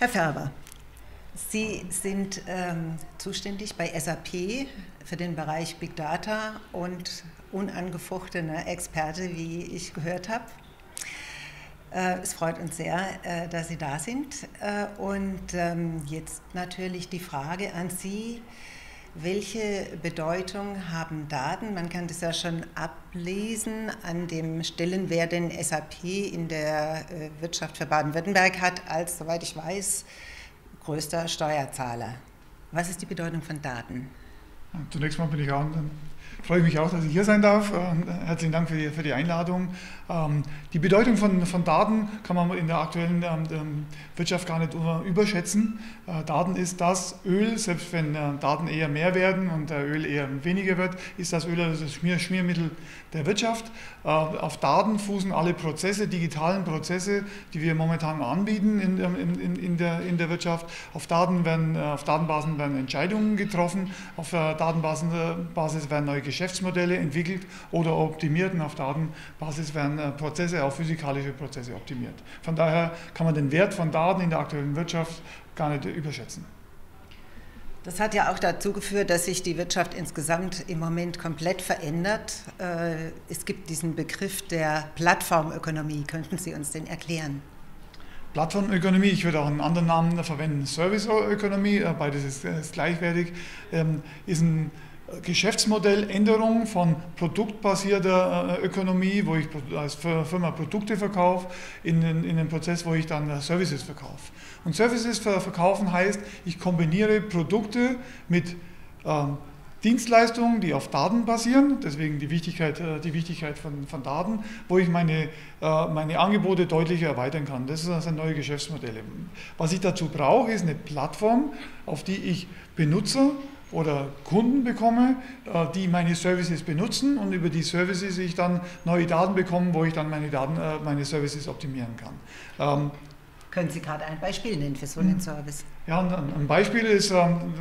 Herr Färber, Sie sind ähm, zuständig bei SAP für den Bereich Big Data und unangefochtener Experte, wie ich gehört habe. Äh, es freut uns sehr, äh, dass Sie da sind. Äh, und ähm, jetzt natürlich die Frage an Sie. Welche Bedeutung haben Daten? Man kann das ja schon ablesen an dem Stellenwert, den SAP in der äh, Wirtschaft für Baden-Württemberg hat, als, soweit ich weiß, größter Steuerzahler. Was ist die Bedeutung von Daten? Zunächst mal bin ich auch freue mich auch, dass ich hier sein darf. Herzlichen Dank für die, für die Einladung. Ähm, die Bedeutung von, von, Daten kann man in der aktuellen ähm, ähm, Wirtschaft gar nicht überschätzen. Äh, Daten ist das Öl, selbst wenn äh, Daten eher mehr werden und Öl eher weniger wird, ist das Öl das Schmier Schmiermittel der Wirtschaft. Äh, auf Daten fußen alle Prozesse, digitalen Prozesse, die wir momentan anbieten in, in, in, der, in der Wirtschaft. Auf, Daten werden, auf Datenbasen werden Entscheidungen getroffen, auf Datenbasis werden neue Geschäftsmodelle entwickelt oder optimiert und auf Datenbasis werden äh, Prozesse, auch physikalische Prozesse optimiert. Von daher kann man den Wert von Daten in der aktuellen Wirtschaft gar nicht überschätzen. Das hat ja auch dazu geführt, dass sich die Wirtschaft insgesamt im Moment komplett verändert. Äh, es gibt diesen Begriff der Plattformökonomie. Könnten Sie uns den erklären? Plattformökonomie, ich würde auch einen anderen Namen verwenden, Serviceökonomie, äh, beides ist, ist gleichwertig, ähm, ist ein Geschäftsmodelländerung von produktbasierter äh, Ökonomie, wo ich als Firma Produkte verkaufe, in den, in den Prozess, wo ich dann äh, Services verkaufe. Und Services verkaufen heißt, ich kombiniere Produkte mit ähm, Dienstleistungen, die auf Daten basieren, deswegen die Wichtigkeit, äh, die Wichtigkeit von, von Daten, wo ich meine, meine Angebote deutlich erweitern kann. Das sind neue Geschäftsmodelle. Was ich dazu brauche, ist eine Plattform, auf die ich Benutzer oder Kunden bekomme, äh, die meine Services benutzen und über die Services ich dann neue Daten bekomme, wo ich dann meine, Daten, äh, meine Services optimieren kann. Können Sie gerade ein Beispiel nennen für so einen hm. Service? Ja, ein Beispiel ist, ähm,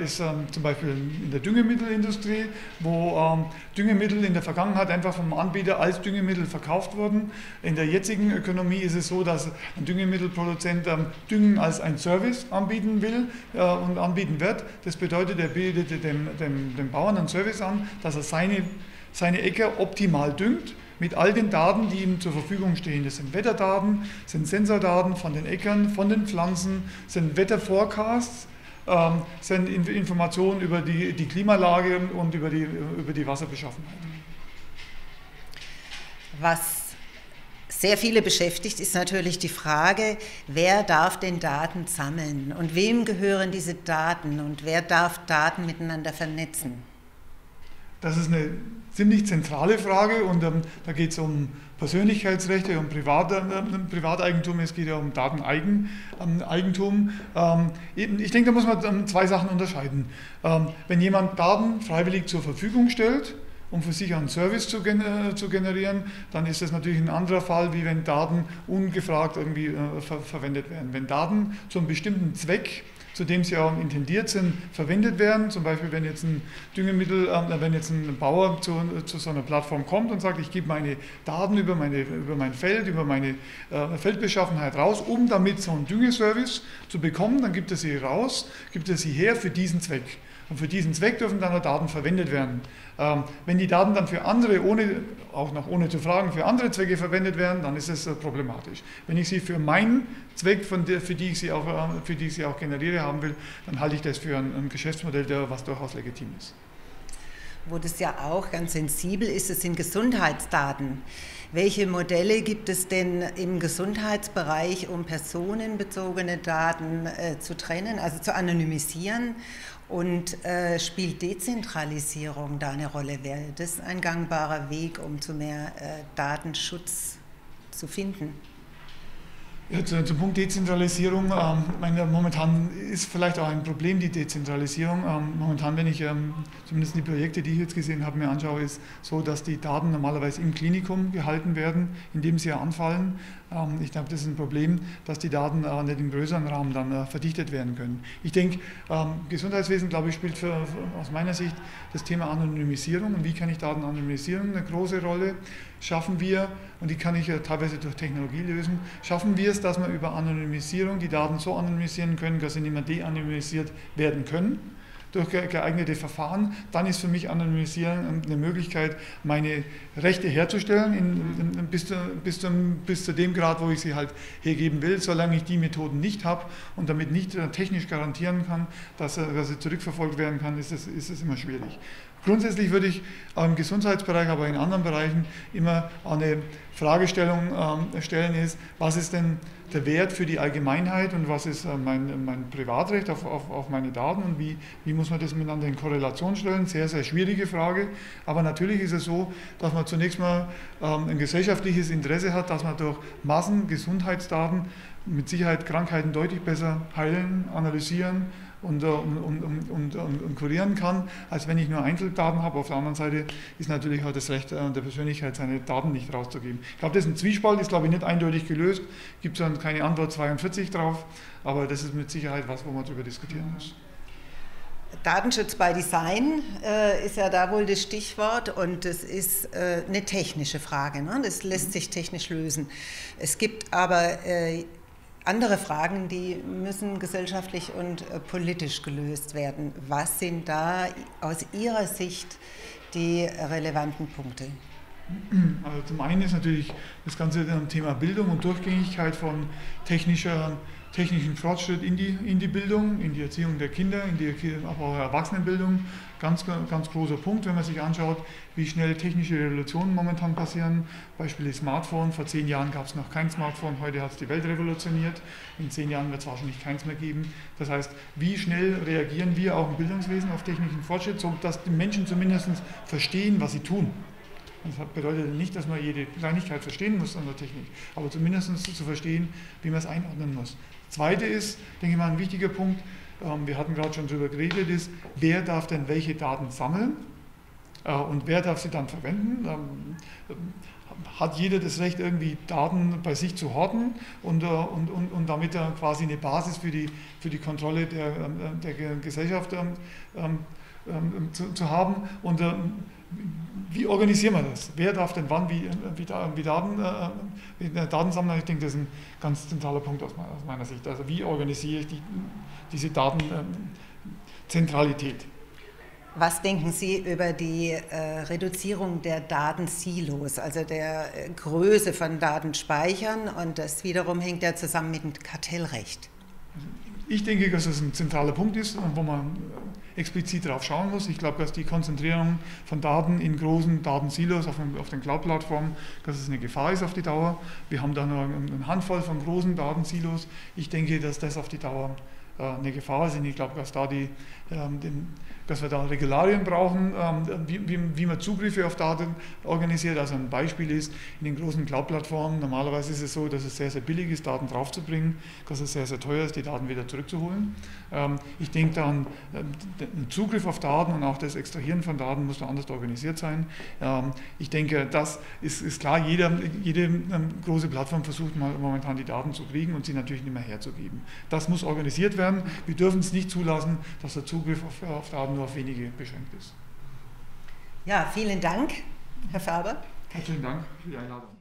ist ähm, zum Beispiel in der Düngemittelindustrie, wo ähm, Düngemittel in der Vergangenheit einfach vom Anbieter als Düngemittel verkauft wurden. In der jetzigen Ökonomie ist es so, dass ein Düngemittelproduzent Düngen als ein Service anbieten will äh, und anbieten wird. Das bedeutet, er bietet dem, dem, dem Bauern einen Service an, dass er seine, seine Äcker optimal düngt mit all den Daten, die ihm zur Verfügung stehen. Das sind Wetterdaten, sind Sensordaten von den Äckern, von den Pflanzen, sind Wetterforecasts, ähm, sind Informationen über die, die Klimalage und über die, über die Wasserbeschaffenheit. Was sehr viele beschäftigt, ist natürlich die Frage, wer darf denn Daten sammeln und wem gehören diese Daten und wer darf Daten miteinander vernetzen? Das ist eine ziemlich zentrale Frage und ähm, da geht es um Persönlichkeitsrechte, um Privat, äh, Privateigentum, es geht ja um Dateneigentum. Ähm, ich denke, da muss man ähm, zwei Sachen unterscheiden. Ähm, wenn jemand Daten freiwillig zur Verfügung stellt, um für sich einen Service zu, äh, zu, generieren, dann ist das natürlich ein anderer Fall, wie wenn Daten ungefragt irgendwie äh, ver verwendet werden. Wenn Daten zu einem bestimmten Zweck zu dem sie auch intendiert sind, verwendet werden. Zum Beispiel, wenn jetzt ein Düngemittel, äh, wenn jetzt ein Bauer zu, zu, so einer Plattform kommt und sagt, ich gebe meine Daten über, meine, über mein Feld, über meine äh, Feldbeschaffenheit raus, um damit so einen Düngeservice zu bekommen, dann gibt er sie raus, gibt er sie her für diesen Zweck. Und für diesen Zweck dürfen dann auch Daten verwendet werden. Ähm, wenn die Daten dann für andere, ohne, auch noch ohne zu fragen, für andere Zwecke verwendet werden, dann ist es äh, problematisch. Wenn ich sie für meinen Zweck, von der, für, die ich sie auch, äh, für die ich sie auch generiere, haben will, dann halte ich das für ein, ein Geschäftsmodell, der, was durchaus legitim ist. Wo das ja auch ganz sensibel ist, es sind Gesundheitsdaten. Welche Modelle gibt es denn im Gesundheitsbereich, um personenbezogene Daten äh, zu trennen, also zu anonymisieren? Und äh, spielt Dezentralisierung da eine Rolle? Wäre das ein gangbarer Weg, um zu mehr äh, Datenschutz zu finden? Ja, zum Punkt Dezentralisierung. Ähm, meine, momentan ist vielleicht auch ein Problem die Dezentralisierung. Ähm, momentan, wenn ich ähm, zumindest die Projekte, die ich jetzt gesehen habe, mir anschaue, ist so, dass die Daten normalerweise im Klinikum gehalten werden, in dem sie anfallen. Ähm, ich glaube, das ist ein Problem, dass die Daten äh, nicht im größeren Rahmen dann äh, verdichtet werden können. Ich denke, ähm, Gesundheitswesen, glaube ich, spielt für, aus meiner Sicht das Thema Anonymisierung und wie kann ich Daten anonymisieren eine große Rolle. schaffen wir, und die kann ich ja teilweise durch Technologie lösen, schaffen wir es, dass wir über Anonymisierung die Daten so anonymisieren können, dass sie nicht mehr de-anonymisiert werden können durch geeignete Verfahren, dann ist für mich Anonymisieren eine Möglichkeit, meine Rechte herzustellen, in, in, bis, zu, bis, zu, bis, zu, dem Grad, wo ich sie halt hergeben will. Solange ich die Methoden nicht habe und damit nicht äh, technisch garantieren kann, dass, dass sie zurückverfolgt werden kann, ist es, ist immer schwierig. Grundsätzlich würde ich im Gesundheitsbereich, aber in anderen Bereichen immer eine Fragestellung ähm, stellen, ist, was ist denn der Wert für die Allgemeinheit und was ist äh, mein, mein Privatrecht auf, auf, auf, meine Daten und wie, wie muss man das miteinander in Korrelation stellen? Sehr, sehr schwierige Frage. Aber natürlich ist es so, dass man zunächst mal ähm, ein gesellschaftliches Interesse hat, dass man durch Massengesundheitsdaten mit Sicherheit Krankheiten deutlich besser heilen, analysieren, und, äh, und, und, und, kurieren kann, als wenn ich nur Einzeldaten habe. Auf der anderen Seite ist natürlich auch das Recht äh, der Persönlichkeit, seine Daten nicht rauszugeben. Ich glaube, das ist ein Zwiespalt, ist glaube ich nicht eindeutig gelöst, gibt es dann keine Antwort 42 drauf, aber das ist mit Sicherheit was, wo man darüber diskutieren muss. Datenschutz by Design äh, ist ja da wohl das Stichwort und das ist äh, eine technische Frage. Ne? Das lässt sich technisch lösen. Es gibt aber äh, andere Fragen, die müssen gesellschaftlich und äh, politisch gelöst werden. Was sind da aus Ihrer Sicht die relevanten Punkte? Also zum einen ist natürlich das ganze Thema Bildung und Durchgängigkeit von technischer technischen Fortschritt in die, in die Bildung, in die Erziehung der Kinder, in die aber auch Erwachsenenbildung. Ganz, ganz großer Punkt, wenn man sich anschaut, wie schnell technische Revolutionen momentan passieren. Beispiel Smartphone. Vor zehn Jahren gab es noch kein Smartphone, heute hat es die Welt revolutioniert. In zehn Jahren wird es wahrscheinlich keins mehr geben. Das heißt, wie schnell reagieren wir auch im Bildungswesen auf technischen Fortschritt, sodass die Menschen zumindest verstehen, was sie tun. Das bedeutet nicht, dass man jede Kleinigkeit verstehen muss an der Technik, aber zumindest zu verstehen, wie man es einordnen muss. Zweite ist, denke ich mal, ein wichtiger Punkt, ähm, wir hatten gerade schon darüber geredet, ist, wer darf denn welche Daten sammeln äh, und wer darf sie dann verwenden. Ähm, hat jeder das Recht, irgendwie Daten bei sich zu horten und, äh, und, und, und damit quasi eine Basis für die, für die Kontrolle der, ähm, der Gesellschaft zu, zu haben. Und wie organisieren wir das? Wer darf denn wann wie, wie, wie Daten, äh, Daten sammeln? Ich denke, das ist ein ganz zentraler Punkt aus meiner, aus meiner Sicht. Also wie organisiere ich die, diese Datenzentralität? Ähm, Was denken Sie über die äh, Reduzierung der Datensilos, also der äh, Größe von Datenspeichern? Und das wiederum hängt ja zusammen mit dem Kartellrecht. Ich denke, dass es ein zentraler Punkt ist, wo man explizit darauf schauen muss. Ich glaube, dass die Konzentrierung von Daten in großen Datensilos auf, auf den Cloud-Plattformen, dass es eine Gefahr ist auf die Dauer. Wir haben da nur eine Handvoll von großen Datensilos. Ich denke, dass das auf die Dauer eine Gefahr ist. Und ich glaube, dass da die, ähm, den, dass wir da Regularien brauchen, ähm, wie, wie, wie, man Zugriffe auf Daten organisiert. Also ein Beispiel ist, in den großen Cloud-Plattformen, normalerweise ist es so, dass es sehr, sehr billig ist, Daten draufzubringen, dass es sehr, sehr teuer ist, die Daten wieder zurückzuholen. Ähm, ich denke dann, äh, ein Zugriff auf Daten und auch das Extrahieren von Daten muss da anders organisiert sein. Ich denke, das ist, ist klar, jeder, jede große Plattform versucht momentan die Daten zu kriegen und sie natürlich nicht mehr herzugeben. Das muss organisiert werden. Wir dürfen es nicht zulassen, dass der Zugriff auf, auf Daten nur auf wenige beschränkt ist. Ja, vielen Dank, Herr Faber. Herzlichen Dank für die Einladung.